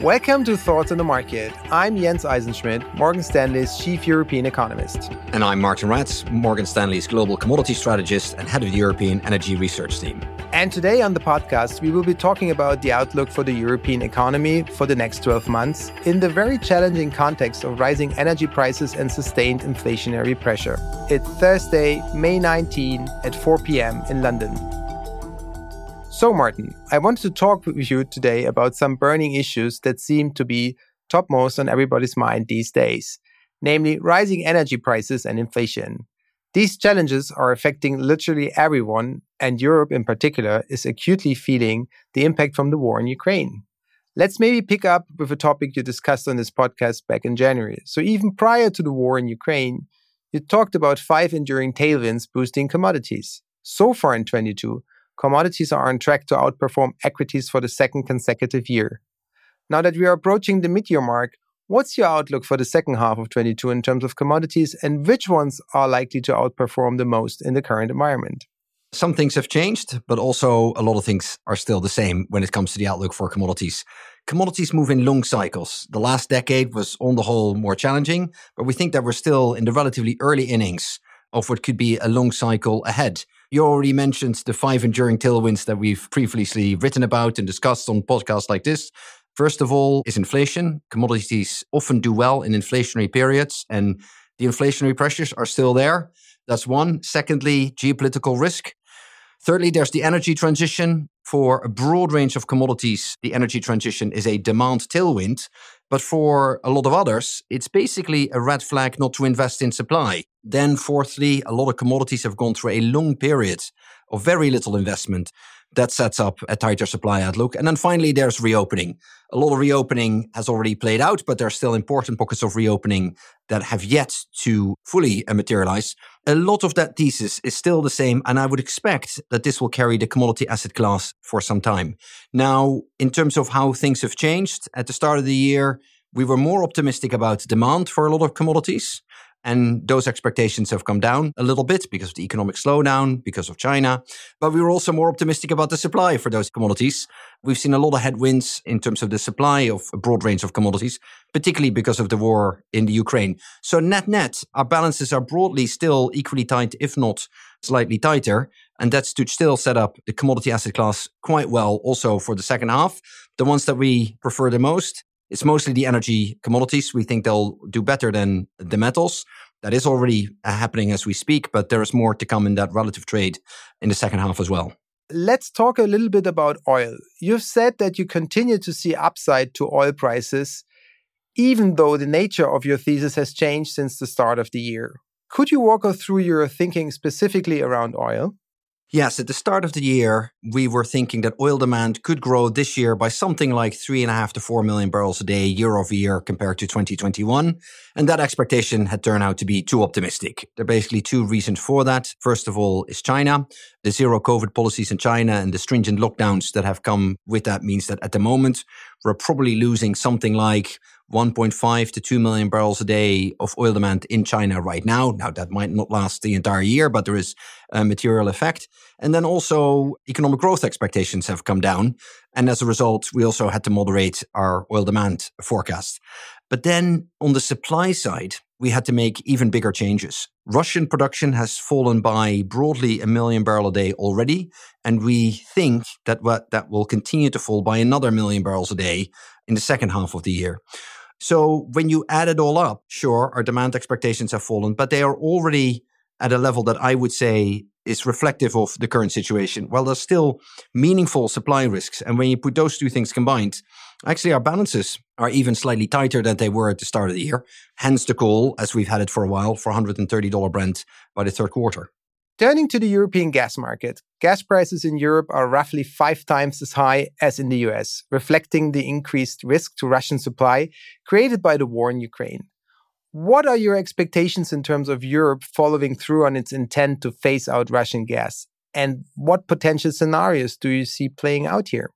Welcome to Thoughts on the Market. I'm Jens Eisenschmidt, Morgan Stanley's Chief European Economist. And I'm Martin Rats, Morgan Stanley's Global Commodity Strategist and Head of the European Energy Research Team. And today on the podcast, we will be talking about the outlook for the European economy for the next 12 months in the very challenging context of rising energy prices and sustained inflationary pressure. It's Thursday, May 19 at 4 p.m. in London. So, Martin, I wanted to talk with you today about some burning issues that seem to be topmost on everybody's mind these days, namely rising energy prices and inflation. These challenges are affecting literally everyone, and Europe in particular is acutely feeling the impact from the war in Ukraine. Let's maybe pick up with a topic you discussed on this podcast back in January. So, even prior to the war in Ukraine, you talked about five enduring tailwinds boosting commodities. So far in 22, commodities are on track to outperform equities for the second consecutive year. Now that we are approaching the mid-year mark, what's your outlook for the second half of 22 in terms of commodities and which ones are likely to outperform the most in the current environment? Some things have changed, but also a lot of things are still the same when it comes to the outlook for commodities. Commodities move in long cycles. The last decade was, on the whole, more challenging, but we think that we're still in the relatively early innings of what could be a long cycle ahead. You already mentioned the five enduring tailwinds that we've previously written about and discussed on podcasts like this. First of all, is inflation. Commodities often do well in inflationary periods, and the inflationary pressures are still there. That's one. Secondly, geopolitical risk. Thirdly, there's the energy transition. For a broad range of commodities, the energy transition is a demand tailwind. But for a lot of others, it's basically a red flag not to invest in supply. Then, fourthly, a lot of commodities have gone through a long period of very little investment. That sets up a tighter supply outlook. And then finally, there's reopening. A lot of reopening has already played out, but there are still important pockets of reopening that have yet to fully materialize. A lot of that thesis is still the same, and I would expect that this will carry the commodity asset class for some time. Now, in terms of how things have changed, at the start of the year, we were more optimistic about demand for a lot of commodities. And those expectations have come down a little bit because of the economic slowdown, because of China. But we were also more optimistic about the supply for those commodities. We've seen a lot of headwinds in terms of the supply of a broad range of commodities, particularly because of the war in the Ukraine. So net net, our balances are broadly still equally tight, if not slightly tighter. And that's to still set up the commodity asset class quite well also for the second half. The ones that we prefer the most it's mostly the energy commodities. We think they'll do better than the metals. That is already uh, happening as we speak, but there is more to come in that relative trade in the second half as well. Let's talk a little bit about oil. You've said that you continue to see upside to oil prices, even though the nature of your thesis has changed since the start of the year. Could you walk us through your thinking specifically around oil? Yes, at the start of the year, we were thinking that oil demand could grow this year by something like three and a half to four million barrels a day year over year compared to 2021. And that expectation had turned out to be too optimistic. There are basically two reasons for that. First of all is China. The zero COVID policies in China and the stringent lockdowns that have come with that means that at the moment, we're probably losing something like 1.5 to 2 million barrels a day of oil demand in China right now. Now, that might not last the entire year, but there is a material effect. And then also, economic growth expectations have come down. And as a result, we also had to moderate our oil demand forecast. But then on the supply side, we had to make even bigger changes. Russian production has fallen by broadly a million barrel a day already, and we think that that will continue to fall by another million barrels a day in the second half of the year. So when you add it all up, sure, our demand expectations have fallen, but they are already at a level that I would say is reflective of the current situation. While there's still meaningful supply risks. And when you put those two things combined, actually our balances are even slightly tighter than they were at the start of the year. Hence the call, as we've had it for a while, for $130 Brent by the third quarter. Turning to the European gas market, gas prices in Europe are roughly five times as high as in the US, reflecting the increased risk to Russian supply created by the war in Ukraine. What are your expectations in terms of Europe following through on its intent to phase out Russian gas? And what potential scenarios do you see playing out here?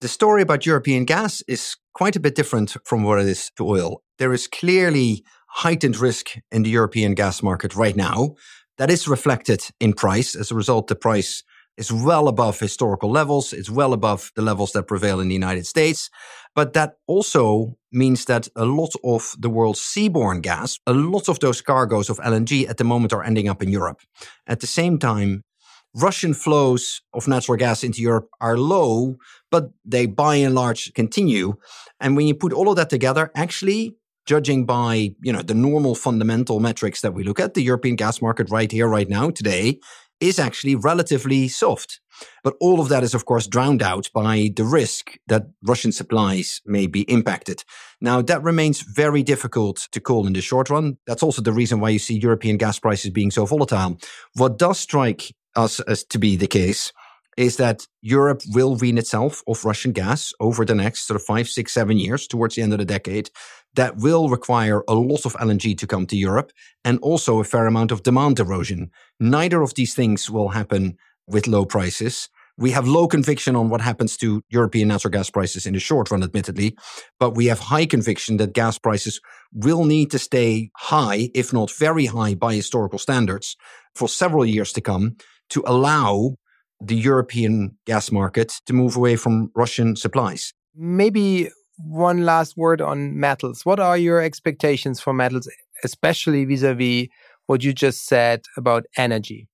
The story about European gas is quite a bit different from what it is to oil. There is clearly heightened risk in the European gas market right now that is reflected in price. As a result, the price is well above historical levels. It's well above the levels that prevail in the United States. But that also means that a lot of the world's seaborne gas, a lot of those cargoes of LNG at the moment are ending up in Europe. At the same time, Russian flows of natural gas into Europe are low, but they by and large continue. And when you put all of that together, actually, judging by you know the normal fundamental metrics that we look at, the European gas market right here, right now, today, is actually relatively soft. But all of that is, of course, drowned out by the risk that Russian supplies may be impacted. Now, that remains very difficult to call in the short run. That's also the reason why you see European gas prices being so volatile. What does strike us as to be the case is that Europe will wean itself of Russian gas over the next sort of five, six, seven years towards the end of the decade that will require a lot of LNG to come to Europe and also a fair amount of demand erosion. Neither of these things will happen with low prices. We have low conviction on what happens to European natural gas prices in the short run, admittedly, but we have high conviction that gas prices will need to stay high, if not very high by historical standards, for several years to come to allow the European gas market to move away from Russian supplies. Maybe one last word on metals. What are your expectations for metals, especially vis a vis what you just said about energy?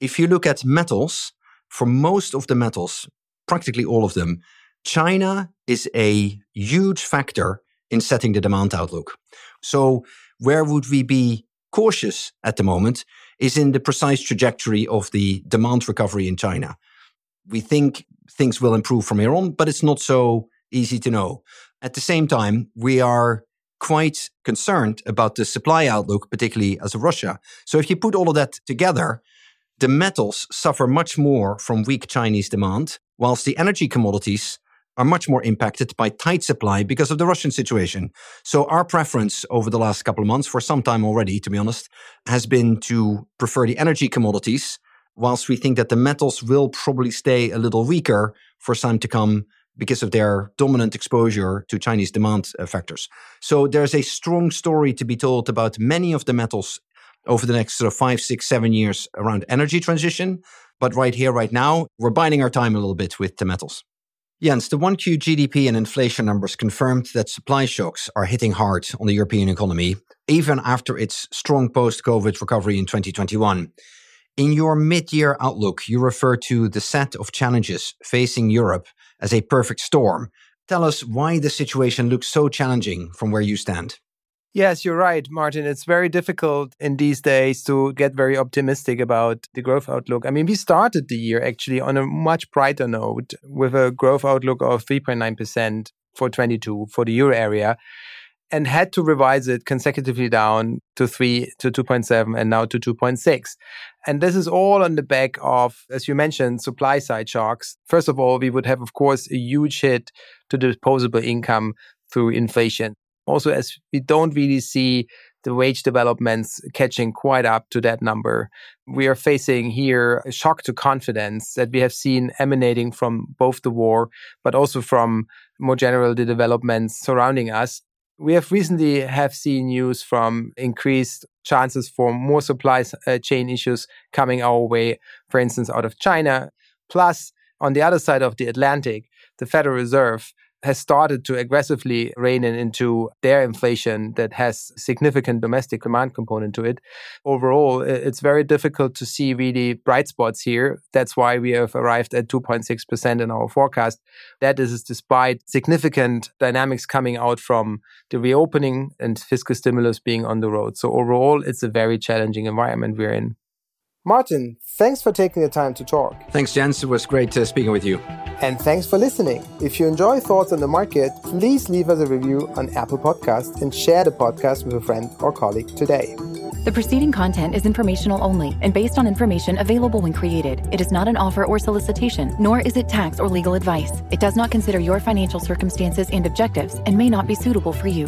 If you look at metals, for most of the metals, practically all of them, China is a huge factor in setting the demand outlook. So, where would we be cautious at the moment is in the precise trajectory of the demand recovery in China. We think things will improve from here on, but it's not so easy to know. At the same time, we are quite concerned about the supply outlook, particularly as of Russia. So if you put all of that together, the metals suffer much more from weak Chinese demand, whilst the energy commodities are much more impacted by tight supply because of the Russian situation. So our preference over the last couple of months, for some time already, to be honest, has been to prefer the energy commodities, whilst we think that the metals will probably stay a little weaker for some time to come because of their dominant exposure to Chinese demand factors. So there's a strong story to be told about many of the metals over the next sort of five, six, seven years around energy transition. But right here, right now, we're biding our time a little bit with the metals. Jens, the 1Q GDP and inflation numbers confirmed that supply shocks are hitting hard on the European economy, even after its strong post COVID recovery in 2021. In your mid year outlook, you refer to the set of challenges facing Europe as a perfect storm. Tell us why the situation looks so challenging from where you stand. Yes, you're right, Martin. It's very difficult in these days to get very optimistic about the growth outlook. I mean, we started the year actually on a much brighter note with a growth outlook of 3.9% for 22 for the euro area and had to revise it consecutively down to 3 to 2.7 and now to 2.6. And this is all on the back of, as you mentioned, supply side shocks. First of all, we would have, of course, a huge hit to disposable income through inflation. Also, as we don't really see the wage developments catching quite up to that number. We are facing here a shock to confidence that we have seen emanating from both the war, but also from more general the developments surrounding us. We have recently have seen news from increased chances for more supply uh, chain issues coming our way, for instance, out of China. Plus, on the other side of the Atlantic, the Federal Reserve has started to aggressively rein in into their inflation that has significant domestic demand component to it. Overall, it's very difficult to see really bright spots here. That's why we have arrived at 2.6% in our forecast. That is despite significant dynamics coming out from the reopening and fiscal stimulus being on the road. So overall, it's a very challenging environment we're in. Martin, thanks for taking the time to talk. Thanks, Jens. It was great uh, speaking with you. And thanks for listening. If you enjoy Thoughts on the Market, please leave us a review on Apple Podcasts and share the podcast with a friend or colleague today. The preceding content is informational only and based on information available when created. It is not an offer or solicitation, nor is it tax or legal advice. It does not consider your financial circumstances and objectives and may not be suitable for you.